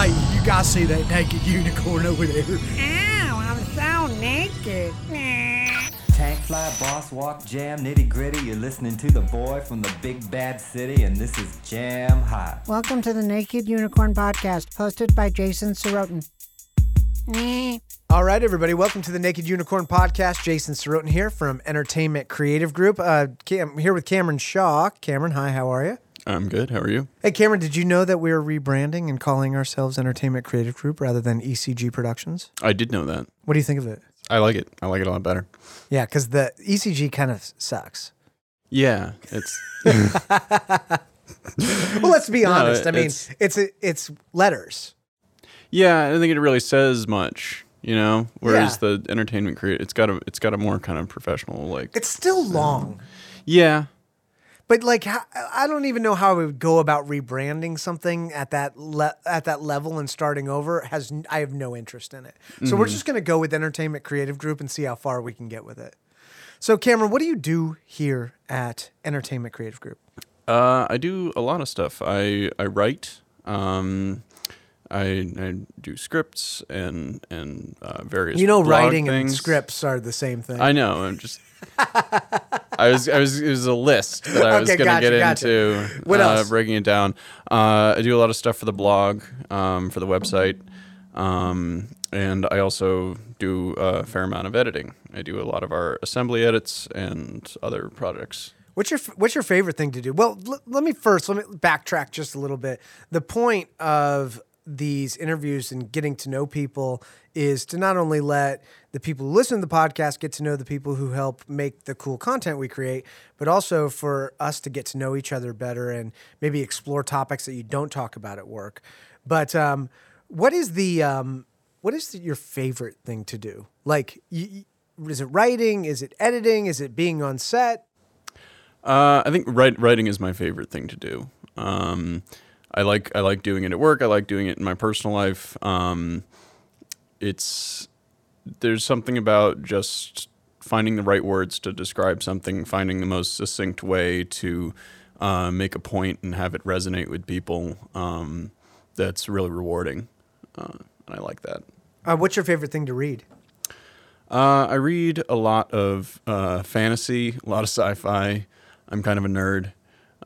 Hey, you guys see that naked unicorn over there? Ow, I'm so naked. Tank fly, boss walk, jam, nitty gritty. You're listening to the boy from the big bad city, and this is Jam Hot. Welcome to the Naked Unicorn Podcast, hosted by Jason Sorotin. All right, everybody, welcome to the Naked Unicorn Podcast. Jason Sorotin here from Entertainment Creative Group. Uh, Cam- I'm here with Cameron Shaw. Cameron, hi, how are you? I'm good. How are you? Hey, Cameron, did you know that we're rebranding and calling ourselves Entertainment Creative Group rather than ECG Productions? I did know that. What do you think of it? I like it. I like it a lot better. Yeah, because the ECG kind of sucks. Yeah, it's Well, let's be No, honest. I mean, it's- it's it's letters. yeah. I don't think it really says much, you know. Whereas Yeah. the entertainment create, it's got a it's got a more kind of professional like. It's still long. yeah, But like, I don't even know how I would go about rebranding something at that le- at that level and starting over. Has I have no interest in it. So we're just gonna go with Entertainment Creative Group and see how far we can get with it. So Cameron, what do you do here at Entertainment Creative Group? uh, I do a lot of stuff. I I write. Um, I, I do scripts and and uh, various. You know, writing and scripts are the same thing. I know. I'm just. I was. I was. It was a list that I was Okay, gonna gotcha, get gotcha. into. What uh, else? Breaking it down. Uh, I do a lot of stuff for the blog, um, for the website, um, and I also do a fair amount of editing. I do a lot of our assembly edits and other projects. What's your What's your favorite thing to do? Well, l- let me first let me backtrack just a little bit. The point of these interviews and getting to know people is to not only let the people who listen to the podcast get to know the people who help make the cool content we create, but also for us to get to know each other better and maybe explore topics that you don't talk about at work. But um, what is the um, what is the, your favorite thing to do? Like, is it writing? Is it editing? Is it being on set? Uh, I think write, writing is my favorite thing to do. Um, I like I like doing it at work. I like doing it in my personal life. Um, it's there's something about just finding the right words to describe something, finding the most succinct way to uh, make a point and have it resonate with people. Um, that's really rewarding, uh, and I like that. Uh, what's your favorite thing to read? Uh, I read a lot of uh, fantasy, a lot of sci-fi. I'm kind of a nerd,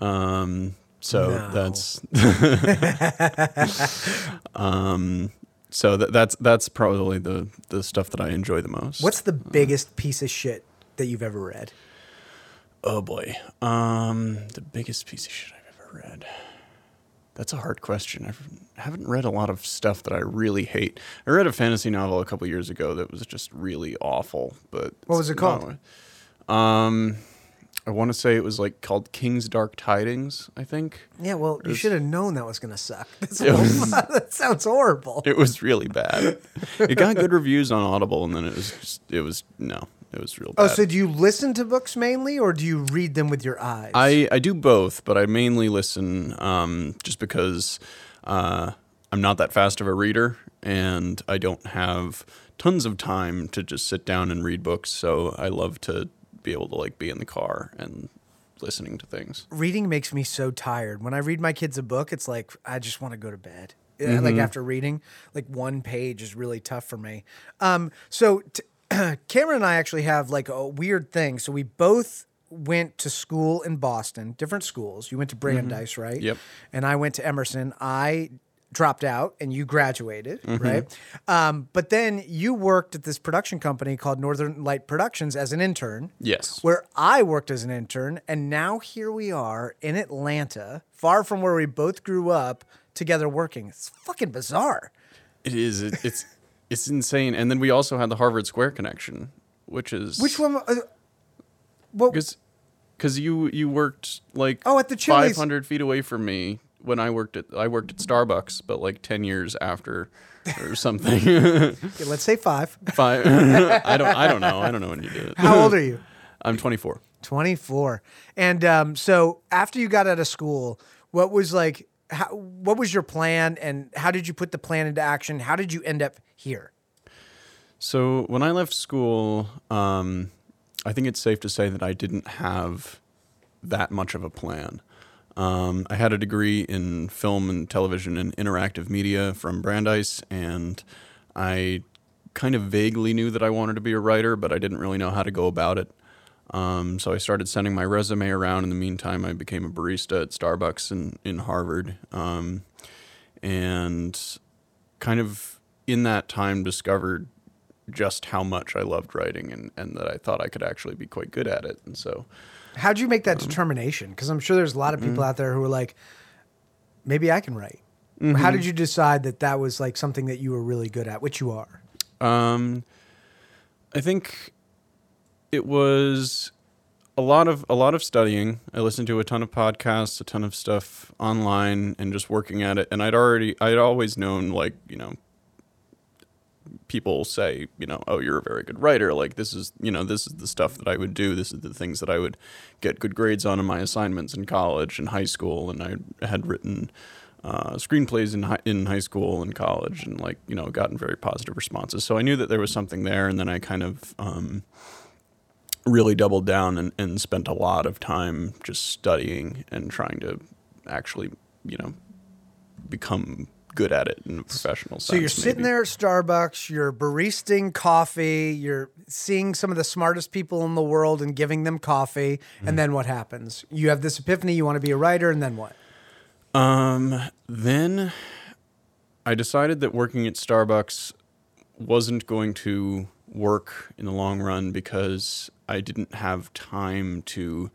um, so No. that's um, so that, that's that's probably the the stuff that I enjoy the most. What's the biggest piece of shit that you've ever read? oh boy, um, the biggest piece of shit I've ever read. That's a hard question. I've, I haven't read a lot of stuff that I really hate. I read a fantasy novel a couple years ago that was just really awful. But What was it called? Um, I want to say it was like called King's Dark Tidings. I think Yeah, well, you should have known that was going to suck. Was- that sounds horrible. it was really bad. it got good reviews on Audible, and then it was just it was no, it was real bad. Oh, so do you listen to books mainly, or do you read them with your eyes? I, I do both, but I mainly listen um, just because uh, I'm not that fast of a reader and I don't have tons of time to just sit down and read books. So I love to be able to like be in the car and listening to things. reading makes me so tired. When I read my kids a book, it's like I just want to go to bed. Mm-hmm. Like after reading, like one page is really tough for me. Um, so t- Cameron and I actually have like a weird thing. So we both went to school in Boston, different schools. You went to Brandeis, right? Mm-hmm. Yep. And I went to Emerson. I dropped out and you graduated, Mm-hmm. right? Um, but then you worked at this production company called Northern Light Productions as an intern Yes. where I worked as an intern, and now here we are in Atlanta, far from where we both grew up, together working. It's fucking bizarre. It is. It, it's it's insane. And then we also had the Harvard Square connection, which is Which one? Uh, what? Because because you you worked like Oh, at the Chili's. 500 feet away from me when I worked at I worked at Starbucks, but like 10 years after or something. Okay, let's say five. Five. I don't I don't know. I don't know when you did it. How old are you? I'm 24. 24. And um, so after you got out of school, what was like, how, what was your plan and how did you put the plan into action? How did you end up here? So when I left school, um, I think it's safe to say that I didn't have that much of a plan. Um, I had a degree in film and television and interactive media from Brandeis, and I kind of vaguely knew that I wanted to be a writer, but I didn't really know how to go about it. Um, so I started sending my resume around. In the meantime, I became a barista at Starbucks in, in Harvard. Um, and kind of in that time discovered just how much I loved writing and, and that I thought I could actually be quite good at it. And so, How'd you make that mm-hmm. determination? Because I'm sure there's a lot of people mm-hmm. out there who are like, maybe I can write. How mm-hmm. did you decide that that was like something that you were really good at, which you are? um, I think it was a lot of a lot of studying. I listened to a ton of podcasts, a ton of stuff online, and just working at it. And I'd already, I'd always known, like you know, people say, you know, oh, you're a very good writer. Like this is, you know, this is the stuff that I would do. This is the things that I would get good grades on in my assignments in college and high school. And I had written uh, screenplays in high, in high school and college, and like you know, gotten very positive responses. So I knew that there was something there. And then I kind of um, really doubled down and, and spent a lot of time just studying and trying to actually, you know, become good at it in a professional sense. So you're sitting maybe. there at Starbucks, you're baristing coffee, you're seeing some of the smartest people in the world and giving them coffee, Mm-hmm. and then what happens? You have this epiphany, you want to be a writer, and then what? Um, then I decided that working at Starbucks wasn't going to work in the long run because I didn't have time to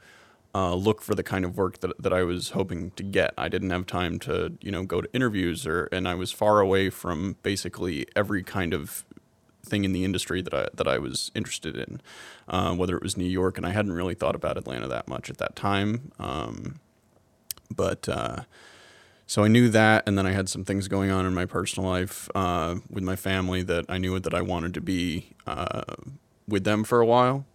uh, look for the kind of work that, that I was hoping to get. I didn't have time to, you know, go to interviews or, and I was far away from basically every kind of thing in the industry that I that I was interested in, uh, whether it was New York, and I hadn't really thought about Atlanta that much at that time. Um, but uh, so I knew that, and then I had some things going on in my personal life uh, with my family that I knew that I wanted to be uh, with them for a while.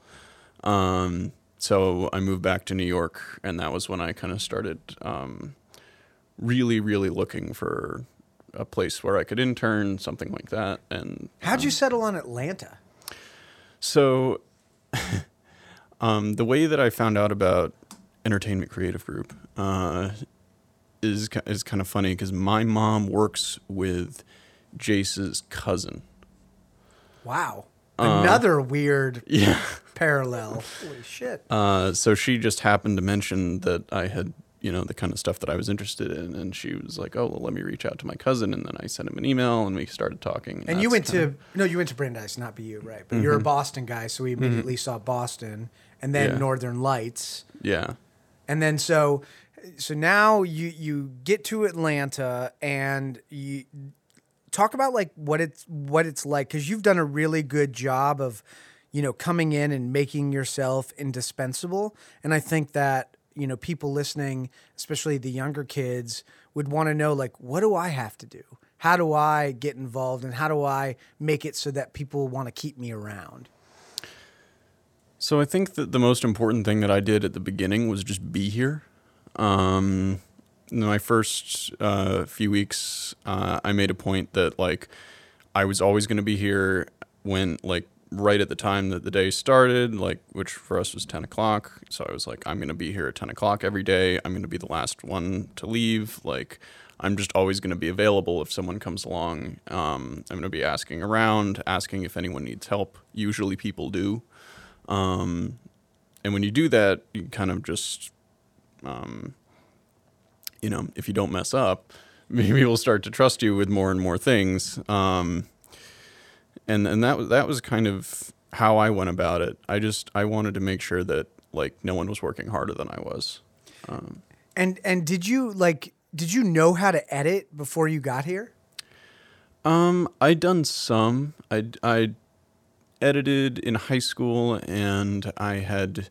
Um, so I moved back to New York, and that was when I kind of started um, really, really looking for a place where I could intern, something like that. And How'd you settle on Atlanta? so, um, the way that I found out about Entertainment Creative Group uh, is is kind of funny because my mom works with Jace's cousin. Wow. Uh, Another weird Yeah. parallel. Holy shit. Uh, so she just happened to mention that I had, you know, the kind of stuff that I was interested in, and she was like, "Oh, well, let me reach out to my cousin," and then I sent him an email, and we started talking. And you went kinda- to no, you went to Brandeis, not BU, right? But you're a mm-hmm. Boston guy, so we mm-hmm. immediately saw Boston, and then Yeah. Northern Lights, yeah. and then so, so now you you get to Atlanta, and you talk about like what it's what it's like because you've done a really good job of, you know, coming in and making yourself indispensable, and I think that you know people listening, especially the younger kids, would want to know like what do I have to do? How do I get involved and how do I make it so that people want to keep me around? So I think that the most important thing that I did at the beginning was just be here. Um, my first uh, few weeks, uh, I made a point that like I was always going to be here when like right at the time that the day started, like which for us was ten o'clock. So I was like, I'm going to be here at ten o'clock every day. I'm going to be the last one to leave. Like I'm just always going to be available if someone comes along. Um, I'm going to be asking around, asking if anyone needs help. Usually people do. Um, and when you do that, you kind of just, um, you know, if you don't mess up, maybe we'll start to trust you with more and more things. Um, and and that was that was kind of how I went about it. I just I wanted to make sure that like no one was working harder than I was. And and did you like did you know how to edit before you got here? Um, I'd done some. I I edited in high school, and I had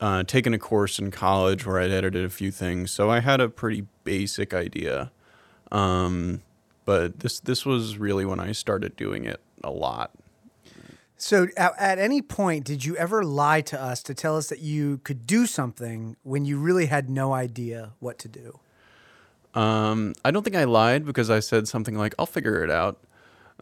uh, taken a course in college where I'd edited a few things, so I had a pretty basic idea. Um, but this this was really when I started doing it a lot. So at, at any point did you ever lie to us to tell us that you could do something when you really had no idea what to do? Um, I don't think I lied because I said something like, "I'll figure it out."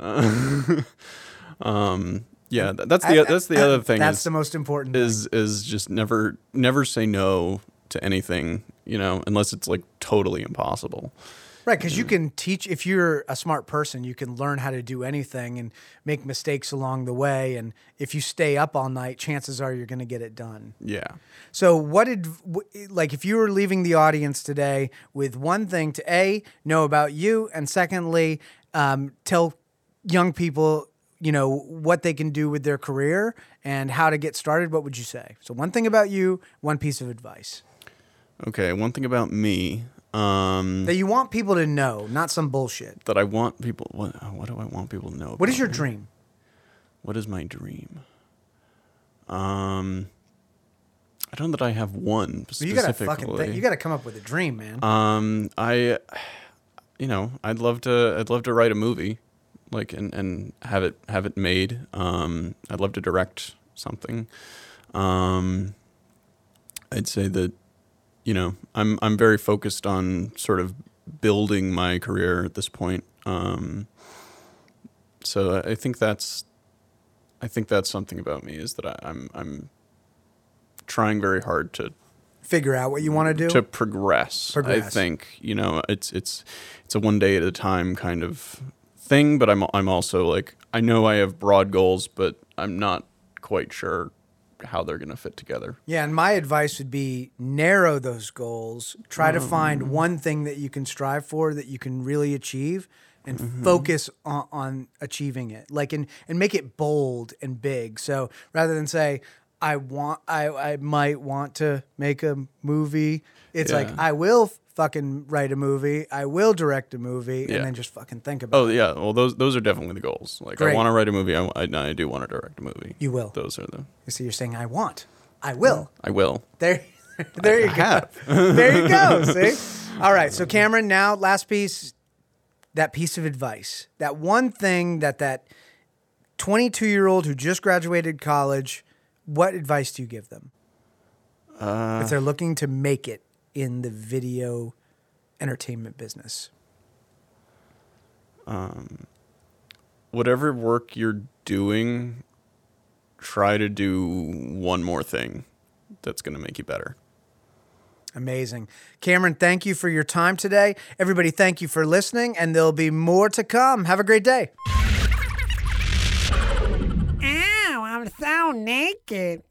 um, yeah, that's the I- that's the other thing. That's is, the most important. thing. is is just never never say no to anything, you know, unless it's like totally impossible. Right, because you can teach if you're a smart person, you can learn how to do anything and make mistakes along the way. And if you stay up all night, chances are you're going to get it done. Yeah. So, what did like if you were leaving the audience today with one thing to a know about you, and secondly, um, tell young people you know what they can do with their career and how to get started? What would you say? So, one thing about you, one piece of advice Okay. One thing about me um, that you want people to know, not some bullshit. that I want people. What, what do I want people to know? What is your me? dream? What is my dream? Um, I don't know that I have one Well, you gotta specifically. fucking think, you gotta come up with a dream, man. Um, I, you know, I'd love to. I'd love to write a movie, like and and have it have it made. Um, I'd love to direct something. Um, I'd say that, you know, I'm I'm very focused on sort of building my career at this point. Um, so I think that's, I think that's something about me is that I, I'm I'm trying very hard to Figure out what you want to do. to progress, I think you know it's it's it's a one day at a time kind of thing. But I'm I'm also like I know I have broad goals, but I'm not quite sure how they're gonna fit together. Yeah, and my advice would be narrow those goals. Try to find mm. one thing that you can strive for that you can really achieve and mm-hmm. focus on, on achieving it. Like and and make it bold and big. So rather than say I want I I might want to make a movie, it's like I will fucking write a movie, I will direct a movie Yeah. and then just fucking think about Oh it. yeah, well those those are definitely the goals. Like Great. I want to write a movie. I, I, I do want to direct a movie. You will. Those are the You see you're saying I want. I will. I will. There, there you go. there you go. See. All right. So Cameron, now last piece, that piece of advice, that one thing that that 22 year old who just graduated college, what advice do you give them uh, if they're looking to make it in the video entertainment business? Um, whatever work you're doing, try to do one more thing that's gonna make you better. Amazing. Cameron, thank you for your time today. Everybody, thank you for listening, and there'll be more to come. Have a great day. Ow, I'm so naked.